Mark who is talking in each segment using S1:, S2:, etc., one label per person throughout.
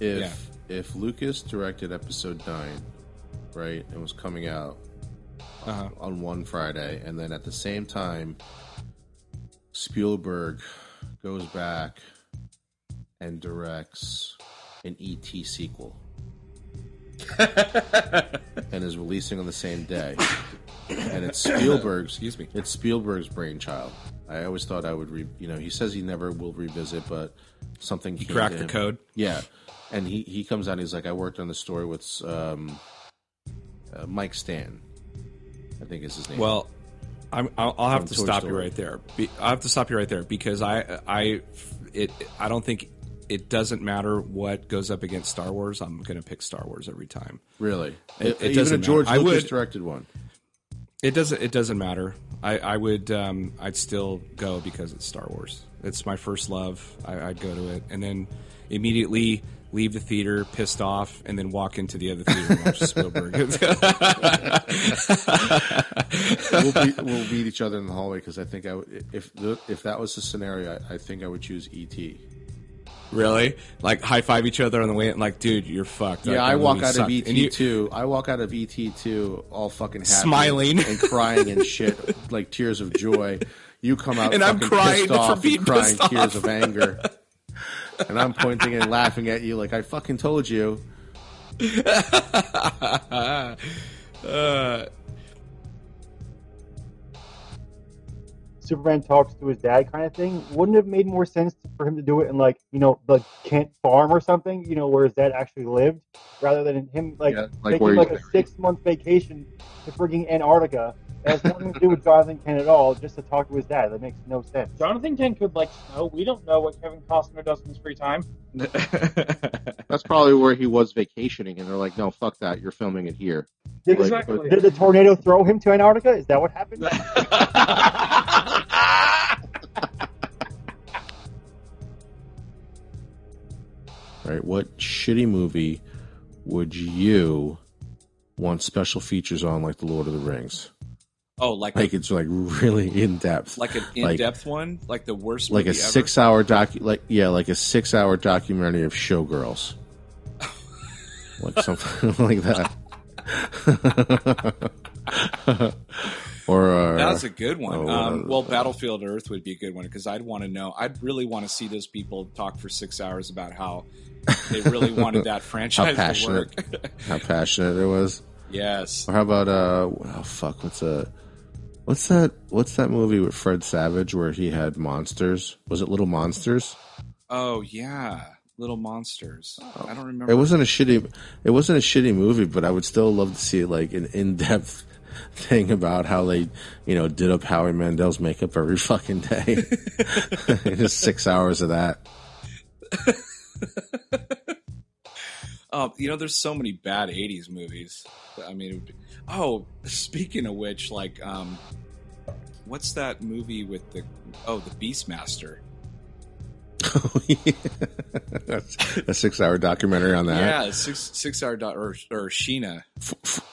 S1: if
S2: Yeah.
S1: if Lucas directed episode nine, right, and was coming out
S2: Uh-huh.
S1: on one Friday, and then at the same time, Spielberg goes back and directs an ET sequel, and is releasing on the same day, and it's Spielberg's.
S2: Excuse me.
S1: It's Spielberg's brainchild. I always thought I would, re, you know, he says he never will revisit, but something
S2: He cracked the code.
S1: Yeah, and he he comes out. and He's like, I worked on the story with um, uh, Mike Stan. I think is his name.
S2: Well, I'm, I'll, I'll have
S1: From
S2: to
S1: Toy
S2: stop you right there. Be, I have to stop you right there because I, I, it, I don't think it doesn't matter what goes up against Star Wars. I'm going to pick Star Wars every time.
S1: really,
S2: it
S1: even
S2: doesn't
S1: a George
S2: matter. I
S1: Lucas
S2: would-
S1: directed one.
S2: It doesn't. It doesn't matter. I, I would. Um, I'd still go because it's Star Wars. It's my first love. I, I'd go to it and then immediately leave the theater pissed off and then walk into the other theater and watch Spielberg.
S1: we'll, beat, we'll beat each other in the hallway because I think I would, if the, if that was the scenario, I, I think I would choose E ET.
S2: really? Like high five each other on the way. and Like, dude, you're fucked.
S1: Yeah,
S2: That
S1: I walk out
S2: sucked.
S1: of ET
S2: And you-
S1: two. I walk out of ET two all fucking happy,
S2: Smiling.
S1: and crying and shit, like tears of joy. You come out
S2: And I'm crying
S1: pissed
S2: for
S1: off
S2: being
S1: and crying
S2: pissed
S1: tears
S2: off.
S1: of anger, and I'm pointing and laughing at you like I fucking told you.
S2: Uh,
S3: Superman talks to his dad kind of thing, wouldn't it have made more sense for him to do it in like you know the Kent farm or something, you know, where his dad actually lived, rather than him like
S1: Yeah, like
S3: taking like a six month vacation to frigging Antarctica. That has nothing to do with Jonathan Kent at all, just to talk to his dad. That makes no sense.
S4: Jonathan Kent could like snow. We don't know what Kevin Costner does in his free time.
S1: That's probably where he was vacationing, and they're like, "No, fuck that. You're filming it here."
S3: Did,
S1: Like,
S4: Exactly.
S3: did the tornado throw him to Antarctica? Is that what happened?
S1: Right? What shitty movie would you want special features on, like The Lord of the Rings?
S2: Oh, like
S1: Like
S2: a,
S1: it's like really in depth,
S2: like an in-depth one, like the worst,
S1: like a
S2: ever?
S1: six-hour doc, like yeah, like a six-hour documentary of showgirls, like something like that. or uh,
S2: That's a good one.
S1: Oh,
S2: um,
S1: uh,
S2: well, Battlefield Earth would be a good one because I'd want to know. I'd really want to see those people talk for six hours about how they really wanted that franchise to
S1: passionate.
S2: work.
S1: how passionate it was.
S2: yes.
S1: Or how about uh, oh fuck, what's a what's that? What's that movie with Fred Savage where he had monsters? Was it Little Monsters?
S2: Oh yeah, Little Monsters. I don't remember.
S1: It wasn't a shitty. It wasn't a shitty movie, but I would still love to see like an in-depth thing about how they, you know, did up Howie Mandel's makeup every fucking day. Just six hours of that.
S2: Um, you know, there's so many bad '80s movies. I mean, it would be, oh, speaking of which, like, um, what's that movie with the oh the Beastmaster?
S1: Oh yeah, that's a six-hour documentary on that.
S2: Yeah, six six hour dot or or Sheena.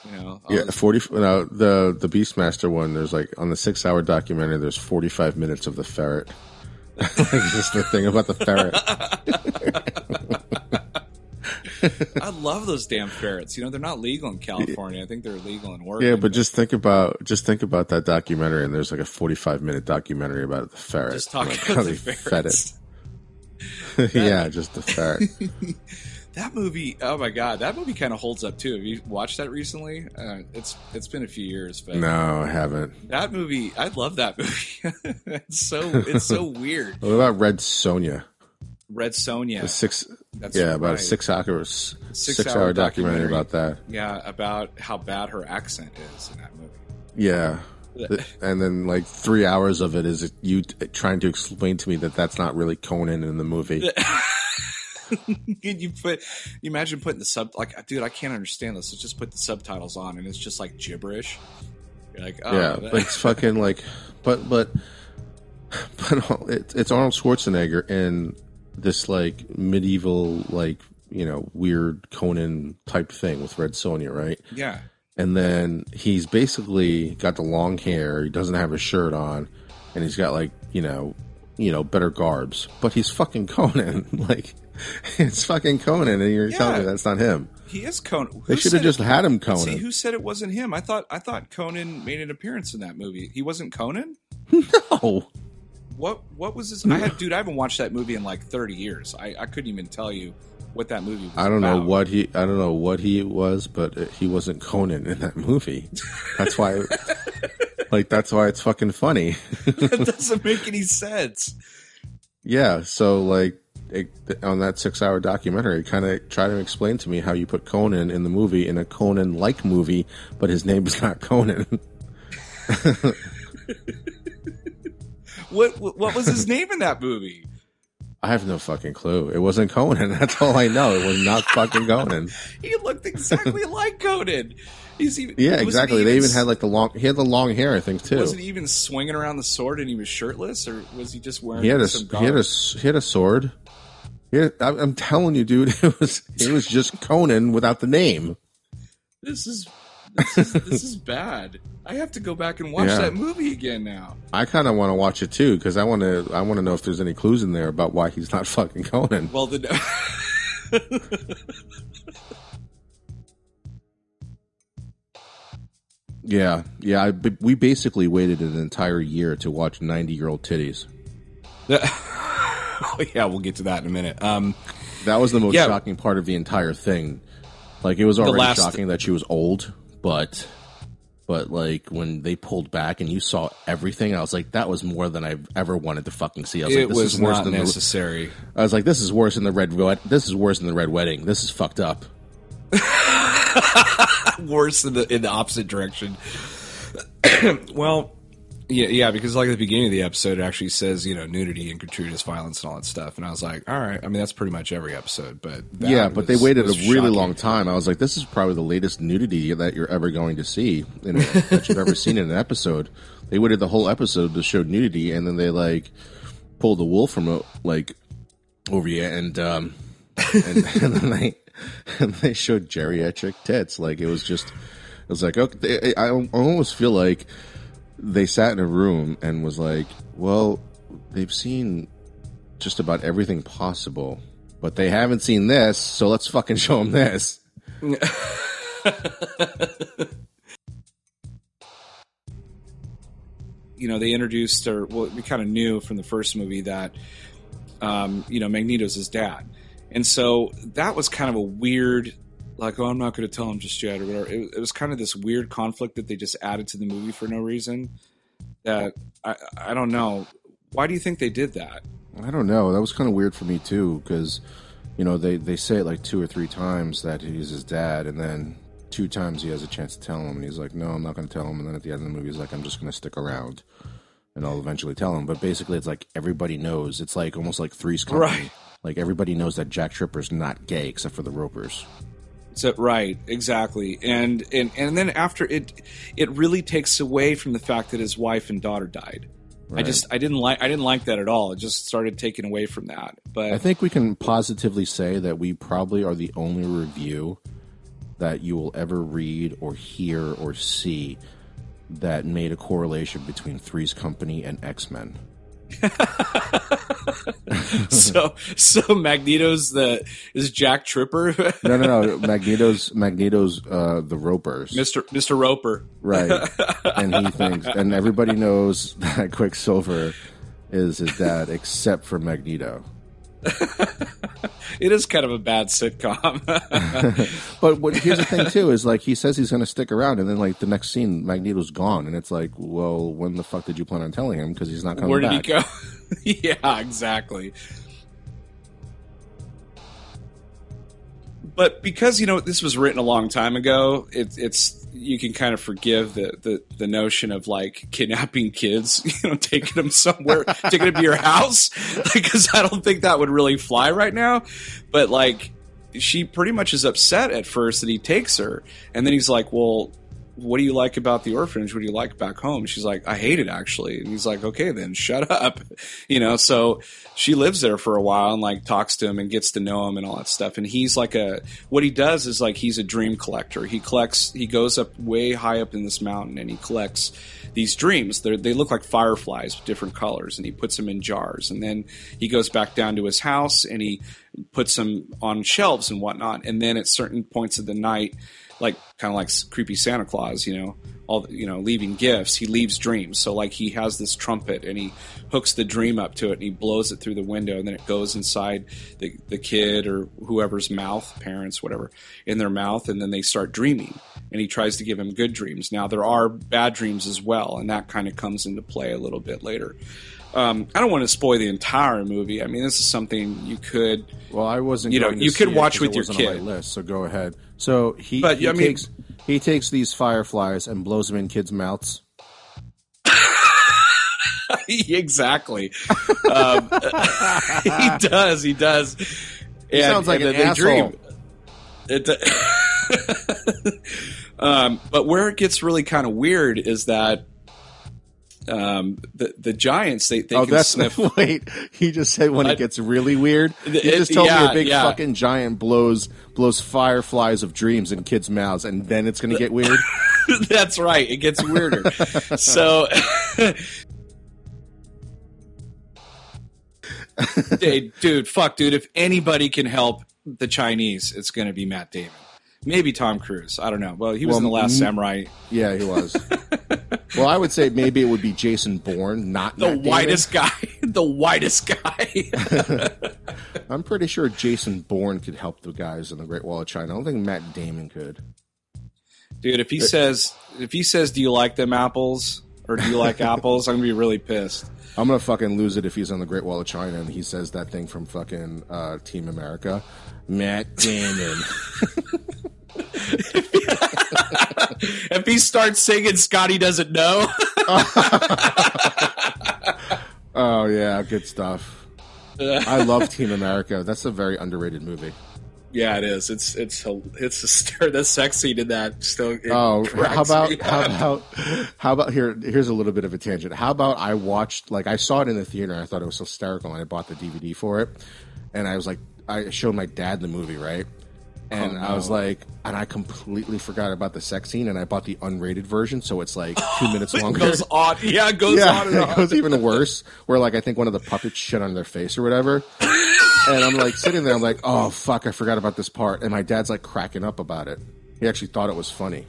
S2: You know,
S1: Yeah, forty. No, the the Beastmaster one. There's like on the six hour documentary. There's forty five minutes of the ferret. like just the thing about the ferret.
S2: I love those damn ferrets. You know, they're not legal in California. I think they're legal in Oregon.
S1: Yeah, but just think about just think about that documentary, and there's like a forty five minute documentary about the ferret.
S2: just talking
S1: like
S2: about
S1: how
S2: the
S1: fed
S2: ferrets.
S1: it. yeah, just the ferret.
S2: That movie, oh my god, that movie kind of holds up too. Have you watched that recently? Uh, it's it's been a few years, but
S1: no, I haven't.
S2: that movie, I love that movie. it's so it's so weird.
S1: What about Red Sonja?
S2: Red Sonja.
S1: The six.
S2: That's
S1: yeah, about
S2: right.
S1: a six hour six,
S2: Six-hour
S1: hour documentary
S2: documentary.
S1: about that.
S2: Yeah, about how bad her accent is in that movie.
S1: Yeah. And then like three hours of it is you trying to explain to me that that's not really Conan in the movie.
S2: Can you put? You imagine putting the sub like, dude, I can't understand this. Let's just put the subtitles on, and it's just like gibberish. You're like, oh,
S1: yeah,
S2: that-
S1: it's fucking like, but but but it, it's Arnold Schwarzenegger in this like medieval like you know weird Conan type thing with Red Sonja, right?
S2: yeah,
S1: And then he's basically got the long hair. He doesn't have a shirt on, and he's got like you know you know better garbs, but he's fucking Conan. like it's fucking Conan, and you're telling me that's not him.
S2: He is Conan.
S1: They should have just
S2: it-
S1: had him
S2: Let's See, who said it wasn't him? I thought I thought Conan made an appearance in that movie. He wasn't Conan.
S1: No,
S2: What what was his? I had dude. I haven't watched that movie in like thirty years. I, I couldn't even tell you what that movie was.
S1: I don't know what he. I don't know what he was, but uh, he wasn't Conan in that movie. That's why. like that's why it's fucking funny.
S2: that doesn't make any sense.
S1: Yeah, so like it, on that six-hour documentary, kind of try to explain to me how you put Conan in the movie in a Conan-like movie, but his name is not Conan.
S2: What what was his name in that movie?
S1: I have no fucking clue. It wasn't Conan. That's all I know. It was not fucking Conan.
S2: He looked exactly like Conan. He's even
S1: Yeah, exactly.
S2: he
S1: They even had like the long. He had the long hair, I think, too.
S2: wasn't he even swinging around the sword and he was shirtless, or was he just wearing
S1: He had a
S2: some
S1: he had a he had a sword. He had, I, I'm telling you, dude, it was it was just Conan without the name.
S2: This is this is this is bad. I have to go back and watch
S1: Yeah.
S2: that movie again now.
S1: I kind of want to watch it too because I want to I want to know if there's any clues in there about why he's not fucking Conan.
S2: Well, the
S1: Yeah, yeah. I, we basically waited an entire year to watch 90 year old titties.
S2: oh, yeah, we'll get to that in a minute. Um,
S1: That was the most
S2: Yeah.
S1: shocking part of the entire thing. Like it was already
S2: last-
S1: shocking that she was old, but but like when they pulled back and you saw everything, I was like, that was more than I've ever wanted to fucking see. I was
S2: it
S1: like, this
S2: was
S1: is worse than the.
S2: necessary.
S1: I was like, this is worse than the red. This is worse than the red wedding. This is fucked up.
S2: Worse in the in the opposite direction. well, yeah, yeah, because like at the beginning of the episode, it actually says you know nudity and gratuitous violence and all that stuff, and I was like, all right. I mean, that's pretty much every episode, but that
S1: yeah, but they waited a really
S2: shocking.
S1: long time. I was like, this is probably the latest nudity that you're ever going to see in a, that you've ever seen in an episode. They waited the whole episode to show nudity, and then they like pulled the wool from it, like over you, and um, and, and then they and they showed geriatric tits. Like it was just, it was like okay. I, I almost feel like they sat in a room and was like, well, they've seen just about everything possible, but they haven't seen this, so let's fucking show them this.
S2: you know, they introduced, or well, we kind of knew from the first movie that, um, you know, Magneto's his dad, and so that was kind of a weird, like, oh, I'm not going to tell him just yet, or whatever. It, it was kind of this weird conflict that they just added to the movie for no reason. That I, I don't know. Why do you think they did that?
S1: I don't know. That was kind of weird for me too, because you know they they say it like two or three times that he's his dad, and then two times he has a chance to tell him, and he's like, "No, I'm not going to tell him." And then at the end of the movie, he's like, "I'm just going to stick around." And I'll eventually tell him, but basically, it's like everybody knows. It's like almost like Three's Company.
S2: Right.
S1: Like everybody knows that Jack Tripper's not gay except for the Ropers.
S2: So right, exactly, and and and then after it, it really takes away from the fact that his wife and daughter died. I just I didn't like I didn't like that at all. It just started taking away from that. But
S1: I think we can positively say that we probably are the only review that you will ever read or hear or see that made a correlation between Three's Company and X Men.
S2: so so Magneto's the is Jack Tripper,
S1: No, no, no. Magneto's Magneto's uh, the Ropers,
S2: Mister Mister Roper.
S1: right? And he thinks, and everybody knows that Quicksilver is his dad, except for Magneto.
S2: It is kind of a bad sitcom.
S1: But what here's the thing too is like he says he's going to stick around, and then like the next scene, Magneto's gone, and it's like, well, when the fuck did you plan on telling him? Because he's not coming
S2: Where did
S1: back.
S2: he go? yeah, exactly. But because you know this was written a long time ago, it, it's you can kind of forgive the, the the notion of like kidnapping kids, you know, taking them somewhere, taking them to your house, because I don't think that would really fly right now. But like, she pretty much is upset at first that he takes her, and then he's like, "Well, what do you like about the orphanage? What do you like back home? She's like, I hate it actually. And he's like, okay, then shut up. You know, so she lives there for a while and like talks to him and gets to know him and all that stuff. And he's like a, what he does is like, he's a dream collector. He collects, he goes up way high up in this mountain and he collects these dreams. They're, they look like fireflies with different colors and he puts them in jars. And then he goes back down to his house and he puts them on shelves and whatnot. And then at certain points of the night, like kind of like creepy Santa Claus, you know, all you know, leaving gifts. He leaves dreams. So like he has this trumpet and he hooks the dream up to it and he blows it through the window and then it goes inside the the kid or whoever's mouth, parents, whatever, in their mouth, and then they start dreaming. And he tries to give him good dreams. Now there are bad dreams as well, and that kind of comes into play a little bit later. Um, I don't want to spoil the entire movie. I mean, this is something you could.
S1: Well, I wasn't.
S2: You know,
S1: going to
S2: you could watch with
S1: it
S2: your kid.
S1: my list, so go ahead. So he,
S2: But,
S1: he
S2: I mean-
S1: takes he takes these fireflies and blows them in kids' mouths.
S2: exactly. um, he does. He does.
S1: He sounds like
S2: and
S1: an
S2: they
S1: asshole.
S2: It, um, but where it gets really kind of weird is that um, the the giants they, they
S1: oh,
S2: can
S1: that's
S2: sniff.
S1: wait. He just said when
S2: I-
S1: it gets really weird. He just told me a big
S2: yeah.
S1: fucking giant blows blows fireflies of dreams in kids' mouths, and then it's going to get weird.
S2: That's right. It gets weirder. so, hey, dude, fuck, dude. If anybody can help the Chinese, it's going to be Matt Damon. Maybe Tom Cruise. I don't know. Well, he was
S1: Well,
S2: in the Last Samurai.
S1: yeah, he was. well, I would say maybe it would be Jason Bourne, not
S2: The
S1: Matt Damon.
S2: whitest guy. the whitest guy.
S1: I'm pretty sure Jason Bourne could help the guys in the Great Wall of China. I don't think Matt Damon could.
S2: dude, if he says, if he says, "Do you like them apples?" or "Do you like apples?" I'm gonna be really pissed.
S1: I'm gonna fucking lose it if he's on the Great Wall of China and he says that thing from fucking uh, Team America. Matt Damon.
S2: If he starts singing, Scotty doesn't know.
S1: oh yeah, good stuff. I love Team America. That's a very underrated movie.
S2: Yeah, it is. It's it's it's a stir. The sex scene in that still.
S1: Oh, how about how about how about here? Here's a little bit of a tangent. How about I watched like I saw it in the theater. I thought it was hysterical, and I bought the DVD for it. And I was like, I showed my dad the movie, right? And
S2: Oh,
S1: I was like, and I completely forgot about the sex scene, and I bought the unrated version, so it's like two minutes longer.
S2: It goes on. Yeah, it goes
S1: yeah,
S2: on and
S1: it
S2: on.
S1: goes even worse. Where like I think one of the puppets shit on their face or whatever. and I'm like sitting there, I'm like, oh fuck, I forgot about this part. And my dad's like cracking up about it. He actually thought it was funny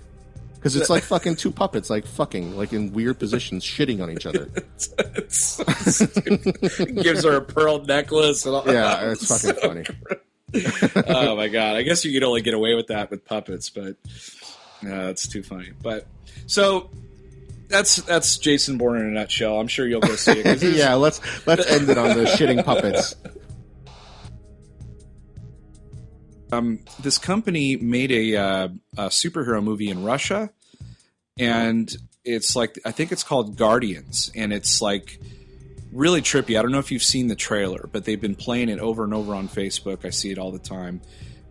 S1: because it's like fucking two puppets, like fucking, like in weird positions, shitting on each other.
S2: It's so. Gives her a pearl necklace and all.
S1: Yeah, it's fucking funny.
S2: oh my god! I guess you could only get away with that with puppets, but no, it's too funny. But so that's that's Jason Bourne in a nutshell. I'm sure you'll go see it.
S1: yeah, let's let's end it on the shitting puppets.
S2: um, this company made a, uh, a superhero movie in Russia, and it's like I think it's called Guardians, and it's like really trippy. I don't know if you've seen the trailer, but they've been playing it over and over on Facebook. I see it all the time.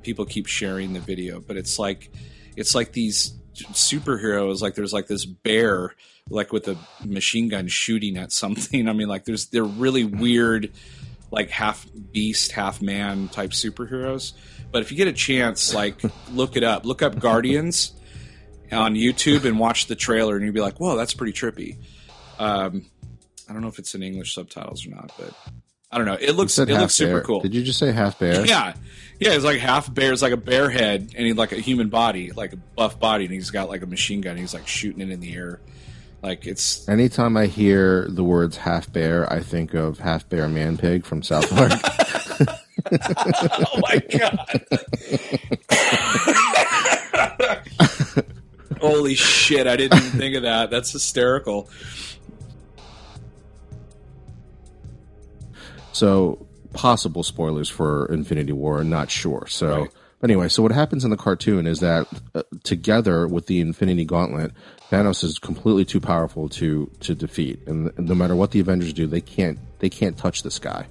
S2: People keep sharing the video, but it's like it's like these superheroes. Like there's like this bear, like with a machine gun shooting at something. I mean, like there's they're really weird, like half beast, half man type superheroes. But if you get a chance, like look it up. Look up Guardians on YouTube and watch the trailer, and you'll be like, "Whoa, that's pretty trippy." Um, I don't know if it's in English subtitles or not, but I don't know. It looks it looks super
S1: bear.
S2: cool.
S1: Did you just say half bear?
S2: Yeah, yeah. It's like half bear. It's like a bear head, and he's like a human body, like a buff body, and he's got like a machine gun. He's like shooting it in the air, like it's.
S1: Anytime I hear the words half bear, I think of half bear man pig from South Park.
S2: Oh my god! Holy shit! I didn't even think of that. That's hysterical.
S1: So possible spoilers for Infinity War, not sure. So
S2: Right.
S1: anyway, so what happens in the cartoon is that uh, together with the Infinity Gauntlet, Thanos is completely too powerful to to defeat, and no matter what the Avengers do, they can't they can't touch this guy.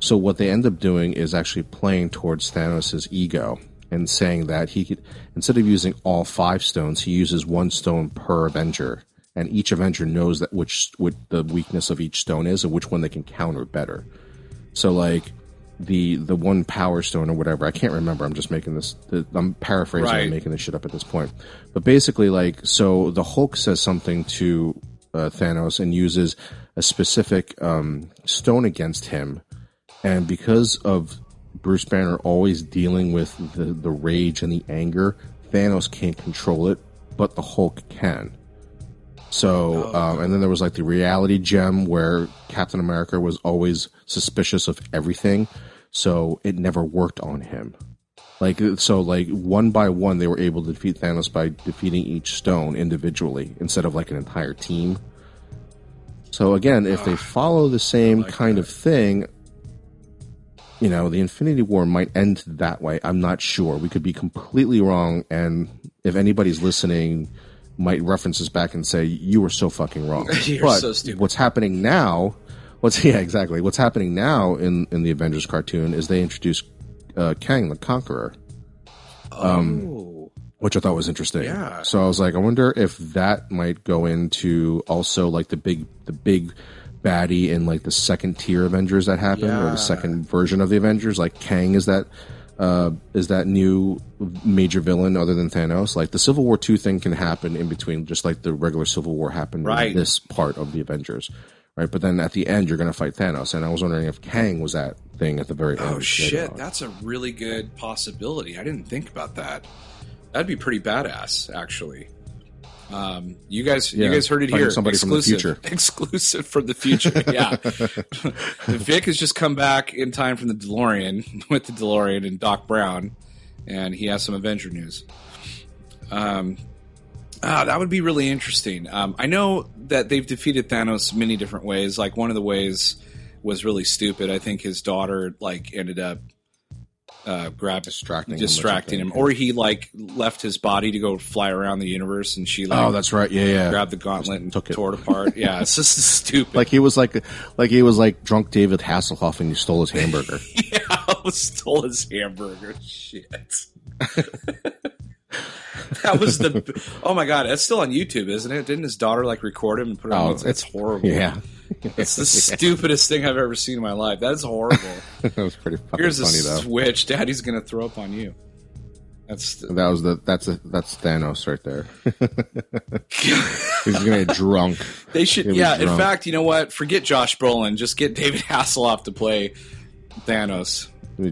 S1: So what they end up doing is actually playing towards Thanos' ego and saying that he could instead of using all five stones, he uses one stone per Avenger, and each Avenger knows that which what the weakness of each stone is and which one they can counter better. So like the the one power stone or whatever, I can't remember. I'm just making this. I'm paraphrasing.
S2: Right.
S1: I'm making this shit up at this point. But basically, like, so the Hulk says something to uh, Thanos and uses a specific um, stone against him, and because of Bruce Banner always dealing with the the rage and the anger, Thanos can't control it, but the Hulk can. So, um, and then there was like the reality gem where Captain America was always suspicious of everything, so it never worked on him. Like so, like one by one, they were able to defeat Thanos by defeating each stone individually instead of like an entire team. So again, if they follow the same kind of thing, you know, the Infinity War might end that way. I'm not sure. We could be completely wrong, and if anybody's listening, might reference us back and say you were so fucking wrong.
S2: You're
S1: but
S2: so stupid.
S1: What's happening now? What's yeah, exactly. What's happening now in in the Avengers cartoon is they introduce uh, Kang the Conqueror,
S2: oh,
S1: which I thought was interesting.
S2: Yeah.
S1: So I was like, I wonder if that might go into also like the big the big baddie in like the second tier Avengers that happened or the second version of the Avengers. Like Kang is that uh, is that new major villain other than Thanos. Like the Civil War two thing can happen in between, just like the regular Civil War happened
S2: Right.
S1: in this part of the Avengers. Right, but then at the end you're going to fight Thanos, and I was wondering if Kang was that thing at the very end.
S2: oh shit!
S1: on.
S2: That's a really good possibility. I didn't think about that. That'd be pretty badass, actually. Um, you guys, you guys heard it here.
S1: somebody from the
S2: exclusive,
S1: future.
S2: exclusive from the future. Yeah, Vic has just come back in time from the DeLorean with the DeLorean and Doc Brown, and he has some Avenger news. Um, ah, that would be really interesting. Um, I know that they've defeated Thanos many different ways. Like one of the ways was really stupid. I think his daughter like ended up uh, grab
S1: Distracting him or
S2: distracting him,
S1: something.
S2: or he like left his body to go fly around the universe, and she like
S1: Oh, that's right. Yeah, yeah.
S2: grabbed the gauntlet and
S1: took it.
S2: tore it apart. Yeah, it's just stupid.
S1: like he was like like he was like drunk David Hasselhoff and he stole his hamburger.
S2: yeah, I stole his hamburger. Shit. that was the. Oh my god, that's still on YouTube, isn't it? Didn't his daughter like record him and put it on?
S1: Oh,
S2: It's, it's horrible.
S1: yeah,
S2: It's the stupidest thing I've ever seen in my life. That is horrible.
S1: that was pretty fucking
S2: Here's
S1: funny though.
S2: switch. Daddy's gonna throw up on you. That's the,
S1: That was the that's a, that's Thanos right there. He's gonna get drunk.
S2: they should. Yeah. In fact, you know what? Forget Josh Brolin. Just get David Hasselhoff to play Thanos.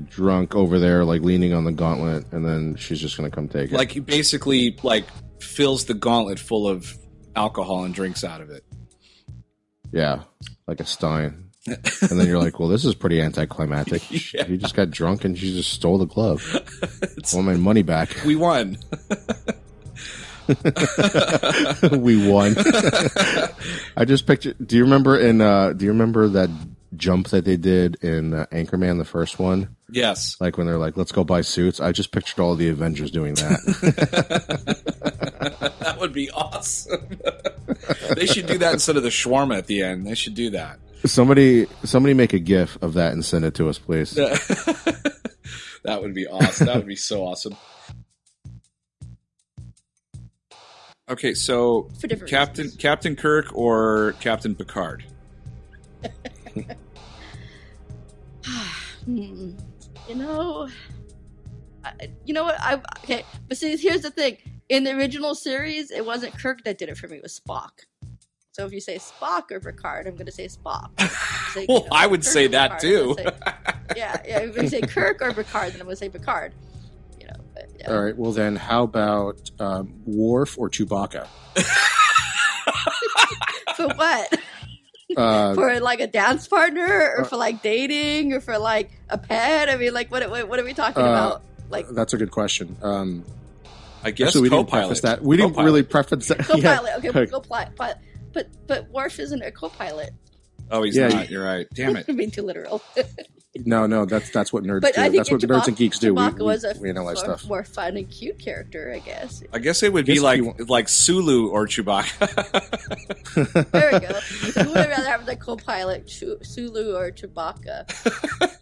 S1: Drunk over there, like leaning on the gauntlet, and then she's just gonna come take it.
S2: Like he basically like fills the gauntlet full of alcohol and drinks out of it.
S1: yeah, like a stein. and then you're like, well, this is pretty anticlimactic.
S2: Yeah.
S1: He just got drunk and she just stole the glove. I want my money back.
S2: We won.
S1: we won. I just picture. Do you remember in? Uh, do you remember that jump that they did in uh, Anchorman, the first one?
S2: Yes.
S1: Like when they're like, "Let's go buy suits." I just pictured all the Avengers doing that.
S2: That would be awesome. they should do that instead of the shawarma at the end. They should do that.
S1: somebody, somebody, make a GIF of that and send it to us, please.
S2: that would be awesome. That would be so awesome. Okay, so Captain
S5: reasons.
S2: Captain Kirk or Captain Picard?
S5: Hmm. You know, I, you know what? I okay, but see, here's the thing. In the original series, it wasn't Kirk that did it for me; it was Spock. So if you say Spock or Picard, I'm going to say Spock. Say, you
S2: Well,
S5: know,
S2: I would
S5: Kirk
S2: say that
S5: Picard,
S2: too.
S5: say- yeah, yeah. If you say Kirk or Picard, then I'm going to say Picard. You know, but, yeah.
S1: All right. Well, then, how about um, Worf or Chewbacca?
S5: For what?
S1: Uh,
S5: for like a dance partner, or for like dating, or for like a pet? I mean, like what? What, what are we talking
S1: Uh,
S5: about? Like
S1: that's a good question. Um,
S2: I guess
S1: actually, we didn't
S2: co-pilot.
S1: preface that. We didn't really preface that.
S5: co-pilot.
S1: Yeah.
S5: Okay, we'll co-pilot. But but but Worf isn't a co-pilot.
S2: Oh, he's
S1: Yeah,
S2: not. You're right. Damn it.
S5: I'm being too literal.
S1: No, no, that's that's what nerds
S5: but
S1: do.
S5: I think
S1: That's what
S5: Chewbacca,
S1: nerds and geeks do. We,
S5: Chewbacca
S1: we,
S5: was a
S1: we analyze
S5: more,
S1: stuff.
S5: more fun and cute character, I guess.
S2: I guess it would be
S1: Guess if
S2: like
S1: you want-
S2: like Sulu or Chewbacca.
S5: There we go. Who would rather have the co-pilot, Chew- Sulu or Chewbacca?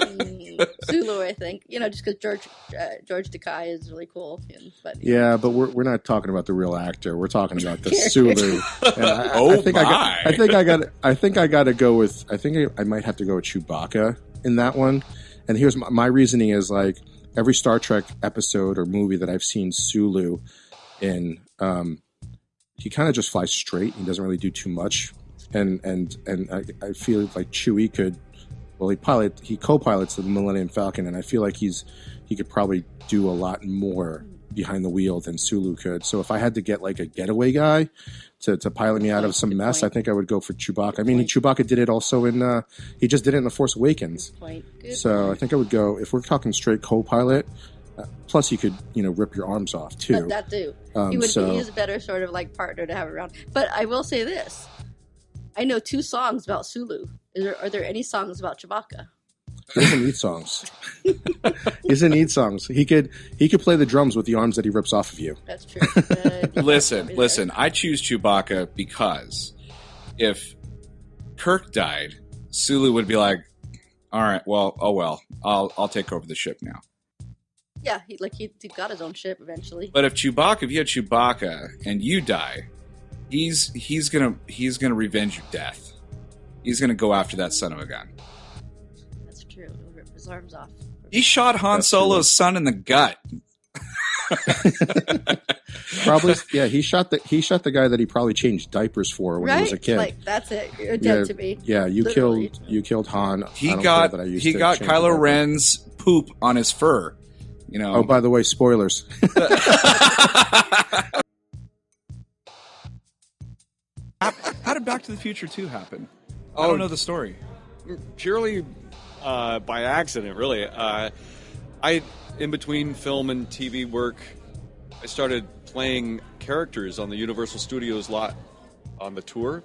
S5: Hmm. Sulu, I think. You know, just because George uh, George Takei is really cool. And, but
S1: Yeah, but we're we're not talking about the real actor. We're talking about the Sulu. And I, I-
S2: Oh,
S1: I think I got.
S2: my.
S1: I think I got. I think I got to go with. I think I, I might have to go with Chewbacca in that one. And here's my, my reasoning: is like every Star Trek episode or movie that I've seen Sulu in, um, he kind of just flies straight. He doesn't really do too much, and and and I, I feel like Chewie could. Well, he pilot he co-pilots the Millennium Falcon, and I feel like he's he could probably do a lot more behind the wheel than Sulu could. So if I had to get like a getaway guy to, to pilot me out of some mess. I think I would go for Chewbacca. I mean. Chewbacca did it also in uh, he just did it in the Force Awakens.
S5: point. Good
S1: So I think I would go if we're talking straight co-pilot. Uh, plus, you could you know rip your arms off too.
S5: But that too.
S1: Um,
S5: he would
S1: so-
S5: be he's a better sort of like partner to have around. But I will say this: I know two songs about Sulu. Is there, are there any songs about Chewbacca?
S1: He doesn't need songs. he doesn't need songs. He could he could play the drums with the arms that he rips off of you.
S5: That's true.
S2: Listen, listen. I choose Chewbacca because if Kirk died, Sulu would be like, "All right, well, oh well, I'll I'll take over the ship now."
S5: Yeah, he like he, he got his own ship eventually.
S2: But if Chewbacca, if you had Chewbacca and you die, he's he's gonna he's gonna revenge your death. He's gonna go after that son of a gun.
S5: His arms off.
S2: He shot Han
S1: That's
S2: Solo's son in the gut.
S1: Probably, yeah. He shot the he shot the guy that he probably changed diapers for when
S5: right?
S1: he was a kid.
S5: Like that's it. You're dead
S1: yeah,
S5: to me.
S1: yeah. You
S5: Literally.
S1: killed you killed Han.
S2: He
S1: don't
S2: got
S1: care that I used
S2: he
S1: to
S2: got Kylo. Ren's poop on his fur. You know.
S1: Oh, by the way, spoilers.
S2: How did Back to the Future 2 happen? I
S6: Oh.
S2: don't know the story.
S6: purely uh, by accident, really. Uh, I, in between film and TV work, I started playing characters on the Universal Studios lot on the tour.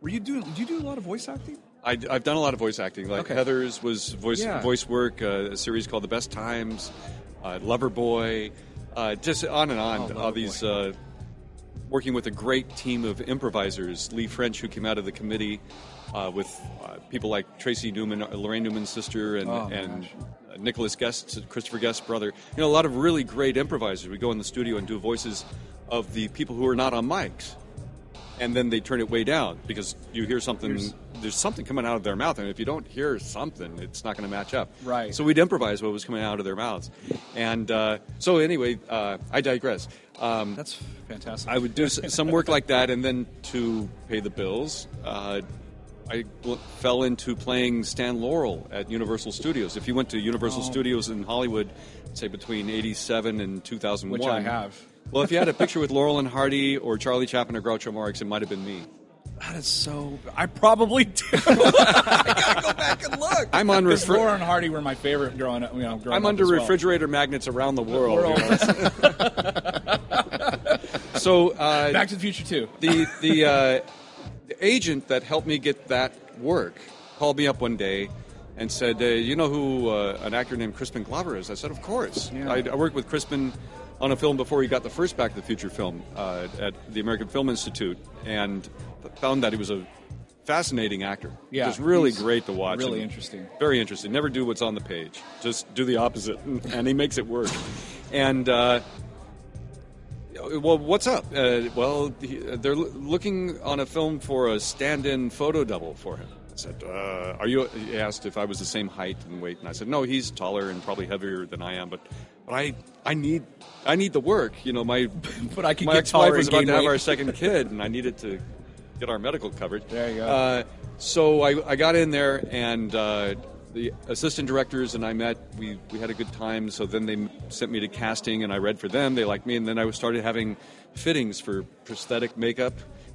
S2: Were you doing? Did you do a lot of voice acting?
S6: I, have done a lot of voice acting. Like
S2: Okay.
S6: Heather's was voice
S2: Yeah.
S6: voice work. Uh, a series called The Best Times, uh, Loverboy, uh, just on and on.
S2: Oh,
S6: all these uh, working with a great team of improvisers. Lee French, who came out of the committee, uh, with uh, people like Tracy Newman, uh, Laraine Newman's sister, and
S2: Oh,
S6: and uh, Nicholas Guest, Christopher Guest's brother. You know, a lot of really great improvisers. We go in the studio and do voices of the people who are not on mics and then they turn it way down because you hear something there's something coming out of their mouth and if you don't hear something it's not going to match up
S2: Right.
S6: so we'd improvise what was coming out of their mouths and uh, so anyway uh, i digress um,
S2: That's fantastic.
S6: i would do some work like that and then to pay the bills uh, I w- fell into playing Stan Laurel at Universal Studios. If you went to Universal
S2: Oh.
S6: Studios in Hollywood, say between '87 and 2001,
S2: Which I have.
S6: Well, if you had a picture with Laurel and Hardy or Charlie Chaplin or Groucho Marx, it might have been me.
S2: That is so. I probably do. I gotta go back and look.
S6: I'm on
S7: Because
S6: refri-
S7: Laurel and Hardy were my favorite growing up. You know, growing
S6: I'm under
S7: as well.
S6: refrigerator magnets around the world.
S7: World.
S6: so uh,
S7: Back to the Future too.
S6: the the, uh, the agent that helped me get that work called me up one day and said, uh, "You know who uh, an actor named Crispin Glover is?" I said, "Of course." I, I worked with Crispin on a film before he got the first Back to the Future film uh, at the American Film Institute, and found that he was a fascinating actor.
S7: Yeah,
S6: just really great to watch.
S7: really interesting.
S6: Very interesting. Never do what's on the page. Just do the opposite, and he makes it work. And uh, well, what's up? Uh, well, he, they're l- looking on a film for a stand-in photo double for him. I said, uh, "Are you?" He asked if I was the same height and weight, and I said, "No, he's taller and probably heavier than I am, but." But I, I need, I need the work. You know, my,
S7: But I can
S6: my
S7: get
S6: ex-wife was about to have
S7: weight.
S6: our second kid, and I needed to get our medical coverage.
S7: There you go.
S6: Uh, so I, I got in there, and uh, the assistant directors and I met. We, we had a good time. So then they sent me to casting, and I read for them. They liked me, and then I started having fittings for prosthetic makeup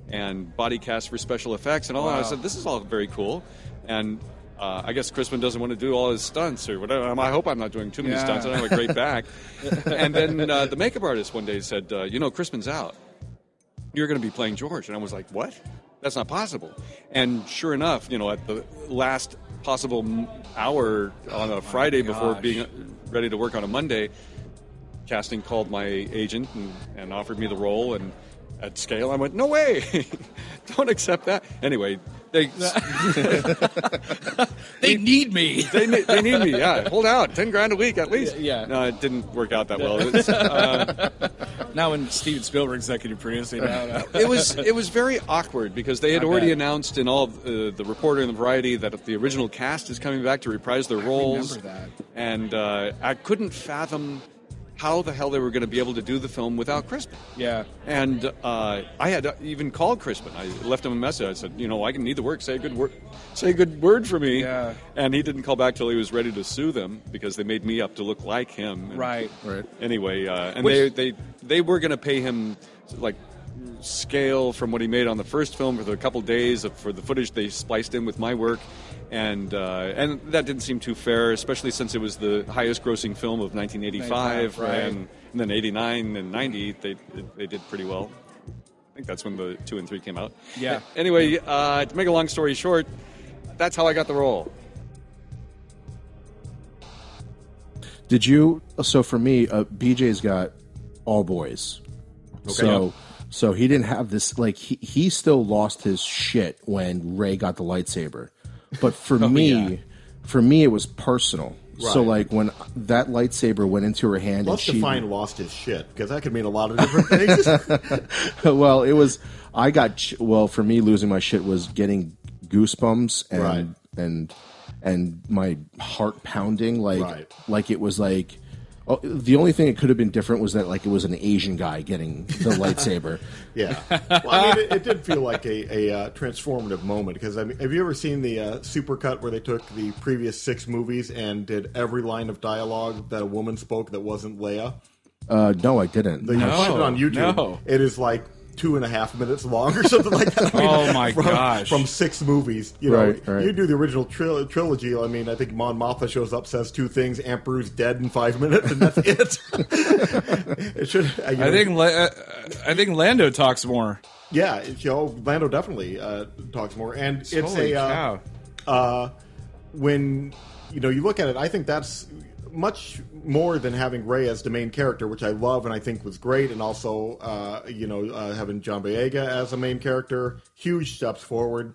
S6: and body cast for special effects and all. And I said, "This is all very cool." And uh, I guess Crispin doesn't want to do all his stunts or whatever. Um, I hope I'm not doing too many
S7: Yeah.
S6: stunts. I don't have a great back. and then uh, the makeup artist one day said, uh, "You know, Crispin's out." you're going to be playing George. And I was like, what? That's not possible. And sure enough, you know, at the last possible hour on a Friday before being uh, ready to work on a Monday, casting called my agent and, and offered me the role. And at scale, I went, no way, don't accept that. Anyway, they
S7: They need me.
S6: they, they need me. Yeah, hold out, ten grand a week at least.
S7: Yeah.
S6: No, it didn't work out that well. It's, uh,
S7: now when Steven Spielberg executive producing,
S6: it was it was very awkward because they had
S7: I
S6: already announced in all of, uh, the reporter and the variety that the original cast is coming back to reprise their roles.
S7: remember that.
S6: And uh, I couldn't fathom how the hell they were going to be able to do the film without Crispin.
S7: yeah.
S6: And uh, I had even called Crispin. I left him a message. I said, you know, I can need the work. Say a good word. Say a good word for me.
S7: Yeah.
S6: And he didn't call back till he was ready to sue them because they made me up to look like him. And
S7: Right.
S1: Right.
S6: Anyway, uh, and
S7: Which-
S6: they, they they were going to pay him like scale from what he made on the first film for the couple days of, for the footage they spliced in with my work. And uh, and that didn't seem too fair, especially since it was the highest grossing film of 1985,
S7: right.
S6: and, and then 89 and 90 they they did pretty well. I think that's when the two and three came out.
S7: Yeah.
S6: Anyway, uh, to make a long story short, that's how I got the role.
S1: Did you? So for me, uh, BJ's got all boys. so so he didn't have this. Like he he still lost his shit when Rey got the lightsaber. But for oh, me,
S7: yeah.
S1: for me, it was personal. So like when that lightsaber went into her hand,
S8: Let's
S1: and she
S8: define lost his shit because that could mean a lot of different things.
S1: well, it was. I got well for me losing my shit was getting goosebumps and
S8: Right.
S1: and and my heart pounding like
S8: Right.
S1: like it was like. Oh, the only thing it could have been different was that like it was an Asian guy getting the lightsaber.
S8: yeah, well, I mean, it, it did feel like a, a uh, transformative moment because I mean, have you ever seen the uh, supercut where they took the previous six movies and did every line of dialogue that a woman spoke that wasn't Leia?
S1: Uh, no, I didn't.
S8: You can find it on YouTube.
S7: no.
S8: It is like two and a half minutes long or something like that. I mean,
S7: Oh, my
S8: from,
S7: gosh.
S8: From six movies, you know,
S1: Right, right.
S8: you do the original tril- trilogy. I mean, I think Mon Mothma shows up, says two things. Aunt Beru's dead in five minutes, and that's it. it should. uh, you
S7: I
S8: know,
S7: think uh, I think Lando talks more.
S8: Yeah, it, you know, Lando definitely uh, talks more, and it's
S7: Holy
S8: a uh, uh, when you know you look at it. I think that's much more than having Rey as the main character, which I love and I think was great, and also uh, you know uh, having John Boyega as a main character, huge steps forward.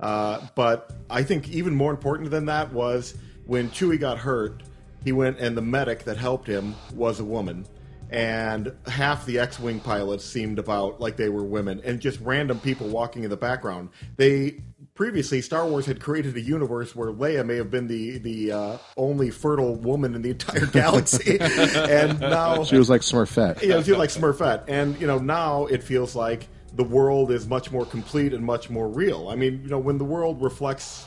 S8: Uh, but I think even more important than that was when Chewie got hurt, he went and the medic that helped him was a woman and half the X-wing pilots seemed about like they were women, and just random people walking in the background. They previously Star Wars had created a universe where Leia may have been the the uh, only fertile woman in the entire galaxy, and now
S1: She was like Smurfette.
S8: yeah, it feels like Smurfette, and you know now it feels like the world is much more complete and much more real. I mean, you know, when the world reflects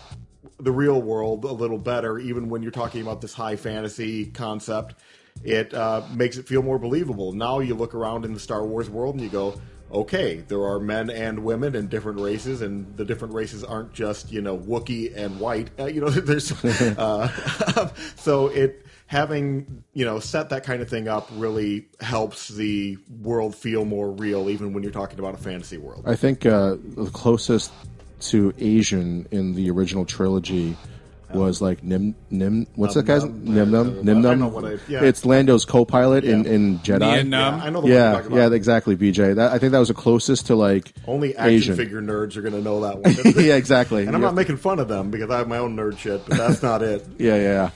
S8: the real world a little better, even when you're talking about this high fantasy concept, it uh, makes it feel more believable. Now you look around in the Star Wars world and you go, okay, there are men and women and different races, and the different races aren't just you know Wookiee and white. Uh, you know, there's uh, so it having you know set that kind of thing up really helps the world feel more real, even when you're talking about a fantasy world.
S1: I think uh, the closest to Asian in the original trilogy was like Nim Nim. What's that guy's
S8: Num
S1: Nim
S8: Num.
S1: Num Nim
S8: I
S1: Num?
S8: know what I-
S1: It's Lando's co-pilot in
S8: Yeah.
S1: in Jedi.
S7: Nien
S8: Yeah, I know the one you're
S1: Yeah,
S8: talking
S1: yeah, exactly, BJ. That, I think that was the closest to like
S8: Only action
S1: Asian.
S8: figure nerds are going to know that one.
S1: yeah, exactly.
S8: And I'm
S1: yeah.
S8: not making fun of them because I have my own nerd shit, but that's not it.
S1: yeah, yeah,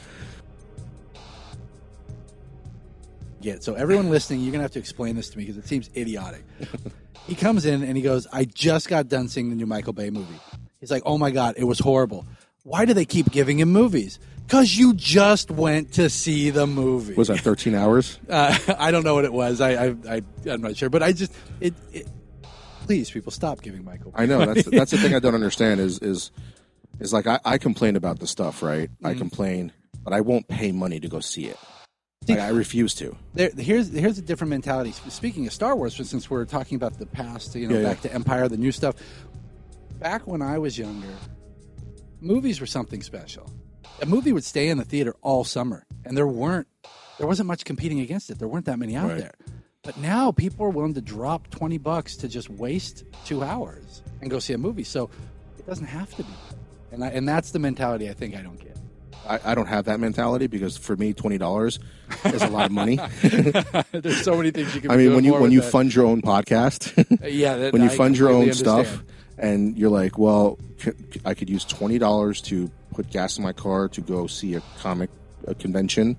S1: yeah.
S9: So everyone listening, you're gonna have to explain this to me because it seems idiotic. he comes in and he goes, "I just got done seeing the new Michael Bay movie." He's like, "Oh my god, it was horrible." Why do they keep giving him movies? Because you just went to see the movie.
S1: Was that 13 hours?
S9: Uh, I don't know what it was. I, I, I I'm not sure, but I just it. it please, people, stop giving Michael.
S1: I know that's that's the thing I don't understand is is is like I, I complain about the stuff, right? I
S9: Mm-hmm.
S1: complain, but I won't pay money to go see it. Like, I refuse to.
S9: there, here's here's a different mentality. Speaking of Star Wars, since we're talking about the past, you know,
S1: Yeah,
S9: back to Empire, the new stuff. Back when I was younger, movies were something special. A movie would stay in the theater all summer, and there weren't there wasn't much competing against it. There weren't that many out
S1: Right.
S9: there. But now people are willing to drop twenty bucks to just waste two hours and go see a movie. So it doesn't have to be, and I, and that's the mentality I think I don't get.
S1: I, I don't have that mentality because for me, twenty dollars is a lot of money.
S9: There's so many things you can.
S1: I mean, when you when you
S9: that.
S1: fund your own podcast,
S9: yeah,
S1: when you
S9: I
S1: fund your own
S9: completely
S1: stuff,
S9: understand.
S1: And you're like, well, c- I could use twenty dollars to put gas in my car to go see a comic a convention,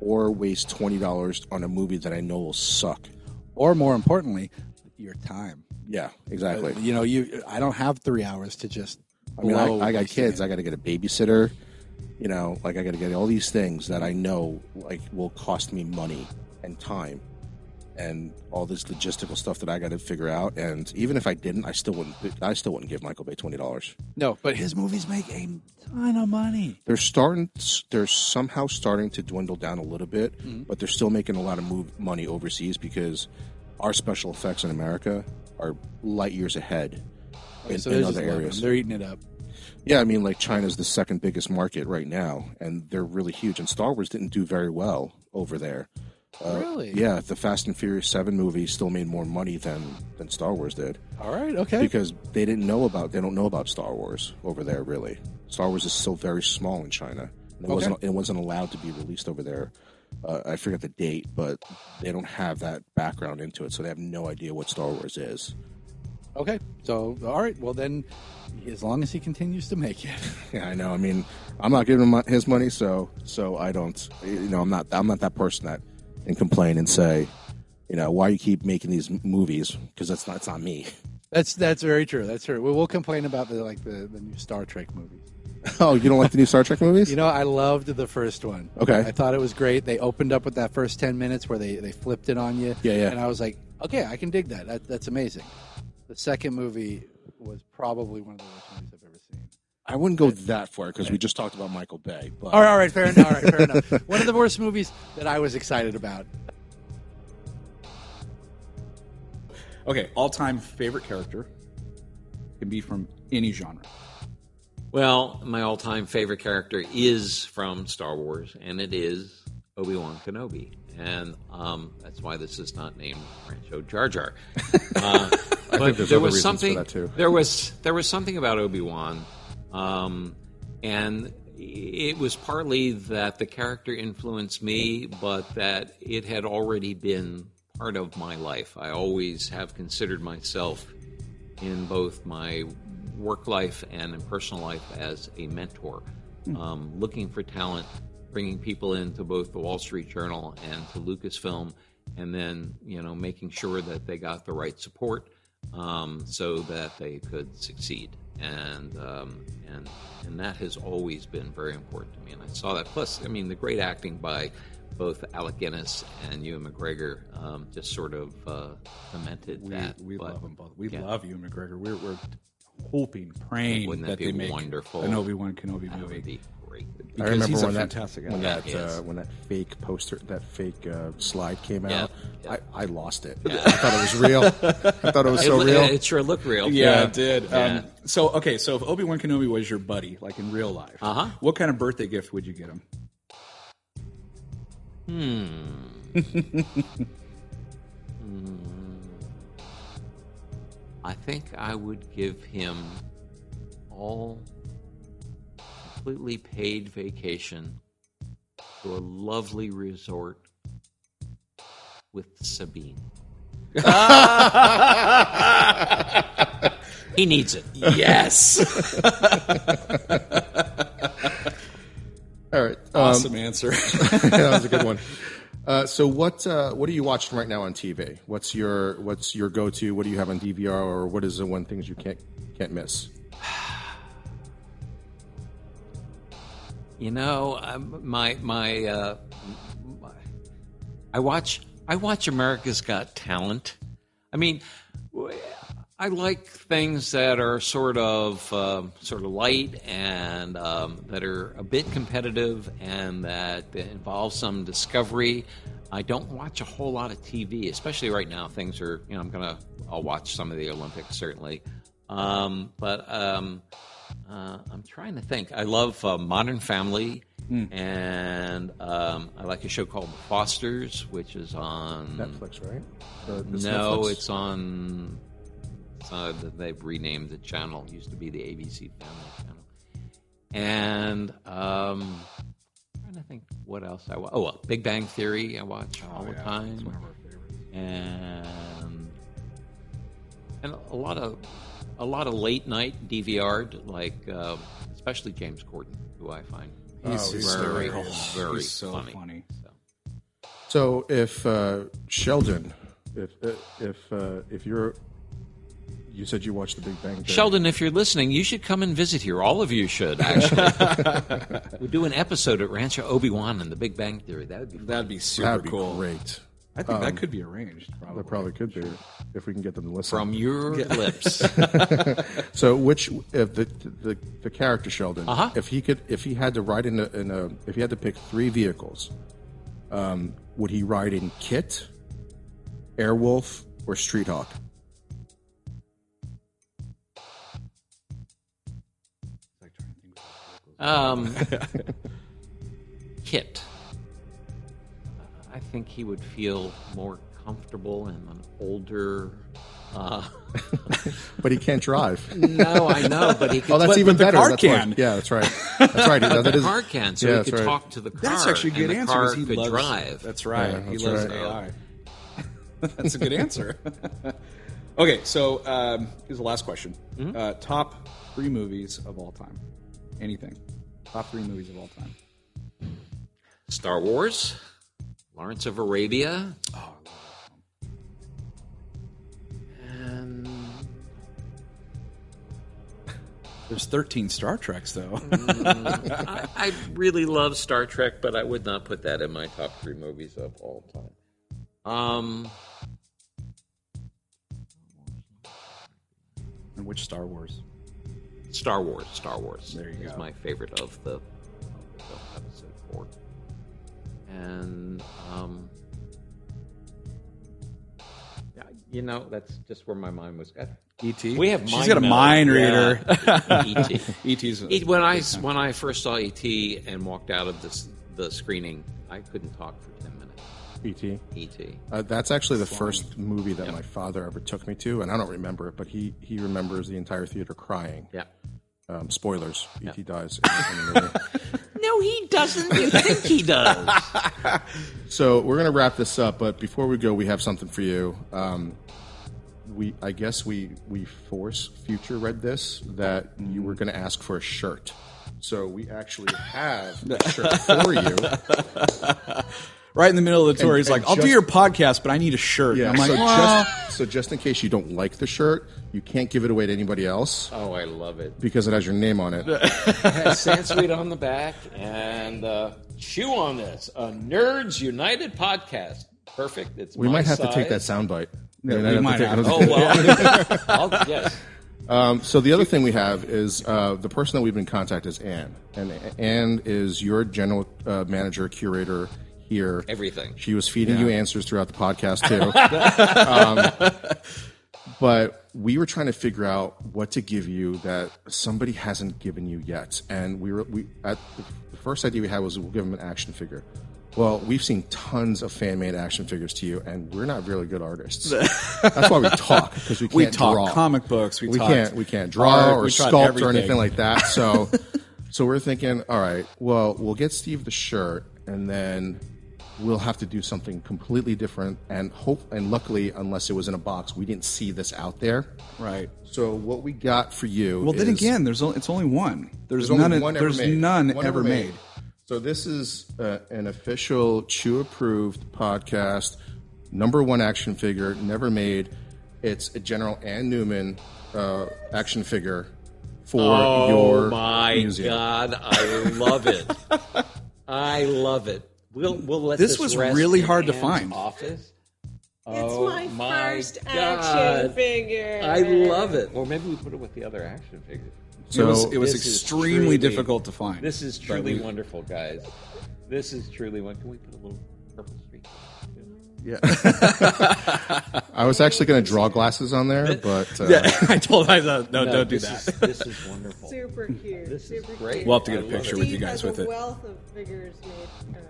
S1: or waste twenty dollars on a movie that I know will suck.
S9: Or more importantly, your time.
S1: Yeah, exactly.
S9: Uh, you know, you I don't have three hours to just.
S1: I mean, I, I got kids. I got to get a babysitter. You know, like I got to get all these things that I know like will cost me money and time, and all this logistical stuff that I got to figure out. And even if I didn't, I still wouldn't. I still wouldn't give Michael Bay twenty dollars.
S9: No, but his movies make a ton of money.
S1: They're starting. They're somehow starting to dwindle down a little bit,
S9: Mm-hmm.
S1: but they're still making a lot of move, money overseas because our special effects in America are light years ahead in,
S9: so
S1: in other areas.
S9: They're eating it up.
S1: Yeah, I mean, like China's the second biggest market right now, and they're really huge. And Star Wars didn't do very well over there. Uh,
S9: Really?
S1: Yeah, the Fast and Furious Seven movie still made more money than than Star Wars did
S9: All right. Okay.
S1: because they didn't know about they don't know about Star Wars over there really. Star Wars is still very small in China. It wasn't it wasn't allowed to be released over there. Uh, I forget the date, but they don't have that background into it, so they have no idea what Star Wars is.
S9: Okay. So, all right. Well, then, as long as he continues to make it.
S1: Yeah, I know. I mean, I'm not giving him my- his money, so so I don't. You know, I'm not. I'm not that person that can complain and say, you know, why you keep making these movies because that's not. It's not me.
S9: That's that's very true. That's true. We will complain about the like the, the new Star Trek movies.
S1: Oh, you don't like the new Star Trek movies?
S9: You know, I loved the first one.
S1: Okay.
S9: I thought it was great. They opened up with that first ten minutes where they they flipped it on you.
S1: Yeah, yeah.
S9: And I was like, okay, I can dig that. that that's amazing. The second movie was probably one of the worst movies I've.
S1: I wouldn't go that far because we just talked about Michael Bay. But
S9: All right, all right, fair enough. All right, fair enough. One of the worst movies that I was excited about.
S7: Okay, all time favorite character can be from any genre.
S10: Well, my all time favorite character is from Star Wars, and it is Obi Wan Kenobi. And um, that's why this is not named Rancho Jar Jar. Uh, but
S1: there's
S10: there
S1: other
S10: was
S1: reasons for
S10: something.
S1: that, too.
S10: There was there was something about Obi Wan, um, and it was partly that the character influenced me, but that it had already been part of my life. I always have considered myself in both my work life and in personal life as a mentor, um, looking for talent, bringing people into both the Wall Street Journal and to Lucasfilm, and then you know making sure that they got the right support um, so that they could succeed. And um, and and that has always been very important to me. And I saw that. Plus, I mean, the great acting by both Alec Guinness and Ewan McGregor um, just sort of uh, cemented
S7: We,
S10: that.
S7: we
S10: But-
S7: love them both. We
S10: yeah.
S7: love you, McGregor. We're, we're hoping, praying
S10: Wouldn't
S7: that,
S10: that be
S7: they make
S10: wonderful?
S7: an Obi Wan Kenobi movie.
S10: Would be great.
S1: I remember
S7: he's a
S1: when that
S7: fantastic
S1: when that
S10: He
S1: uh, when that fake poster, that fake uh, slide came
S10: Yeah,
S1: out.
S10: yeah.
S1: I, I lost it.
S10: Yeah.
S1: I thought it was real. I thought it was so
S10: lo-
S1: real.
S10: it sure looked real.
S7: Yeah, it did.
S10: Yeah.
S7: Um, so, okay, so if Obi Wan Kenobi was your buddy, like in real life,
S10: Uh-huh.
S7: what kind of birthday gift would you get him? Hmm.
S10: I think I would give him all completely paid vacation to a lovely resort with Sabine. he needs it. Yes.
S1: All right.
S7: Awesome answer.
S1: that was a good one. Uh, so what uh, what are you watching right now on TV? What's your what's your go to? What do you have on DVR, or what is the one things you can't can't miss?
S10: You know, um, my my, uh, my I watch I watch America's Got Talent. I mean, I like things that are sort of um, sort of light and um, that are a bit competitive and that involve some discovery. I don't watch a whole lot of TV, especially right now. Things are, you know, I'm gonna I'll watch some of the Olympics certainly, um, but um, uh, I'm trying to think. I love uh, Modern Family, and um, I like a show called Fosters, which is on
S1: Netflix, right?
S10: No,
S1: Netflix?
S10: it's on. Uh, they've renamed the channel. It used to be the ABC Family Channel. And um, I'm trying to think what else I watch. Oh, well, Big Bang Theory. I watch all the time. And and a lot of a lot of late night DVR'd, like uh, especially James Corden, who I find
S7: He's
S10: very,
S7: hysterical.
S10: very
S7: He's so
S10: funny.
S7: funny.
S1: So if uh, Sheldon, if if uh, if you're, you said you watched The Big Bang. Theory.
S10: Sheldon, if you're listening, you should come and visit here. All of you should, actually. we do an episode at Rancho Obi Wan and the Big Bang Theory. That would be fun.
S7: That'd be super
S1: That'd be
S7: cool.
S1: great.
S7: I think
S1: Um,
S7: that could be arranged. Probably.
S1: That probably could be if we can get them to listen.
S10: from your lips.
S1: so which if the the, the character Sheldon,
S10: Uh-huh.
S1: if he could, if he had to ride in a, in a, if he had to pick three vehicles, um, would he ride in KITT, Airwolf, or Street Hawk?
S10: Um, KITT. I think he would feel more comfortable in an older. Uh,
S1: But he can't drive.
S10: no, I know, but he could.
S1: Oh, that's
S7: But-
S1: even
S7: but the
S1: better.
S7: car
S1: That's why-
S7: can.
S1: yeah, that's right. That's right. That, that
S10: the car can, so
S1: yeah,
S10: he
S1: that's
S10: could
S1: right.
S10: talk to the car.
S7: That's actually a good
S10: and the
S7: answer.
S10: car
S7: 'cause he
S10: could
S7: loves,
S10: drive.
S7: That's right.
S1: Yeah,
S7: he loves
S1: right.
S7: AI. that's a good answer. okay, so um, here's the last question:
S10: Hmm?
S7: uh, top three movies of all time. Anything? Top three movies of all time.
S10: Star Wars, Lawrence of Arabia,
S7: Oh,
S10: and
S7: There's 13 Star Treks though.
S10: I, I really love Star Trek, but I would not put that in my top three movies of all time. Um,
S7: and which Star Wars?
S10: Star Wars. Star Wars
S7: There you
S10: is
S7: go.
S10: my favorite of the, of the episode four. And um, yeah, you know, that's just where my mind was.
S7: At E.T.
S10: We have
S7: She's
S10: mind
S7: got a mind
S10: Yeah.
S7: reader.
S10: E.T.
S7: E.T.'s a-
S10: E- when I when I first saw ET and walked out of this the screening, I couldn't talk for ten minutes.
S1: E.T.
S10: ET.
S1: Uh, that's actually the first movie that my father ever took me to, and I don't remember it, but he he remembers the entire theater crying.
S10: Yeah.
S1: Um, spoilers: E.T. dies in, in the movie.
S10: No, he doesn't. You think he does?
S1: So we're gonna wrap this up, but before we go, we have something for you. Um, we, I guess we we force future read this that you were gonna ask for a shirt. So we actually have a shirt for you.
S7: right in the middle of the tour,
S1: And-
S7: he's like, "I'll do your podcast, but I need a shirt."
S1: Yeah,
S7: I'm like,
S1: so
S7: well,
S1: just so just in case you don't like the shirt, you can't give it away to anybody else
S10: Oh, I love it.
S1: because it has your name on it.
S10: has Sansweet on the back and uh, chew on this. A Nerds United podcast. Perfect. It's
S1: We
S10: my
S1: might have to take that
S10: size.
S1: soundbite.
S7: Yeah,
S1: I
S7: we
S1: have
S7: might
S1: take-
S7: have.
S10: Oh well. I'll, yes.
S1: Um, so the other thing we have is uh, the person that we've been in contact is Anne, and Anne is your general uh, manager, curator here.
S10: Everything.
S1: She was feeding you answers throughout the podcast too. um, but we were trying to figure out what to give you that somebody hasn't given you yet, and we were we at the first idea we had was we'll give them an action figure. Well, we've seen tons of fan made action figures to you, and we're not really good artists. That's why we talk because we can't
S7: we talk
S1: draw.
S7: comic books. We,
S1: we can't we can't draw
S7: art,
S1: or
S7: we tried
S1: sculpt or anything like that. So so we're thinking, all right, well, we'll get Steve the shirt and then we'll have to do something completely different and hope and luckily unless it was in a box, we didn't see this out there.
S7: Right.
S1: So what we got for you
S7: Well, then again, there's only, it's only one. There's,
S1: there's only
S7: none.
S1: one ever
S7: there's
S1: made.
S7: none
S1: One
S7: ever made.
S1: So this is uh, an official Chew approved podcast, number one action figure, never made. It's a General Anne Neumann uh, action figure for
S10: Oh
S1: your
S10: my
S1: museum.
S10: god, I love it. I love it. We'll we'll let
S7: This
S10: this,
S7: was
S10: rest
S7: really
S10: in
S7: hard to find.
S10: Office.
S11: It's
S10: Oh
S11: my,
S10: my
S11: first
S10: God.
S11: action figure.
S10: I love it. Or maybe we put it with the other action figures.
S7: it was,
S1: So-
S7: it was extremely
S10: truly-
S7: difficult to find.
S10: This is truly
S7: we-
S10: wonderful, guys. This is truly one. Can we put a little purple streak?
S1: Yeah. I was actually going to draw glasses on there, but uh,
S7: Yeah, I told I no,
S10: No,
S7: don't do
S10: this
S7: that.
S10: Is, this is wonderful.
S11: Super cute.
S10: This is great.
S11: Cute.
S7: We'll have to get a
S10: I love
S7: picture
S10: it.
S7: with you
S11: Steve
S7: guys
S11: has
S7: with
S11: a
S7: it.
S11: wealth of figures made uh,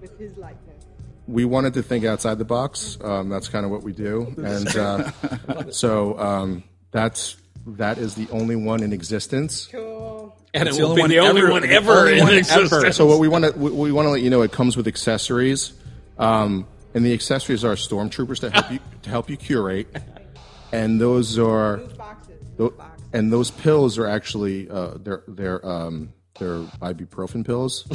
S11: with his likeness.
S1: we wanted to think outside the box. Um, that's kind of what we do, and uh, so um, that's that is the only one in existence.
S11: Cool.
S10: And
S7: It's
S10: it
S7: the
S10: will
S7: only
S10: be the only
S7: ever-
S10: one
S7: the
S10: ever
S7: only
S10: in
S7: one
S10: existence.
S7: ever.
S1: So what we want to we, we want to let you know it comes with accessories, um, and the accessories are stormtroopers to help you to help you curate, and those are
S11: Loot boxes.
S1: Tho-
S11: boxes.
S1: and those pills are actually uh, they're they're um, they're ibuprofen pills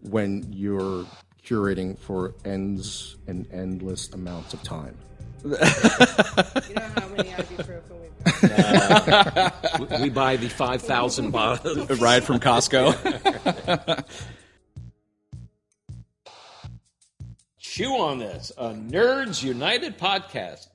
S1: when you're curating for ends and endless amounts of time.
S11: You know how many ibuprofen we've got?
S10: we, we buy the 5,000 bottles.
S7: A ride from Costco.
S10: Chew on this, a Nerds United podcast.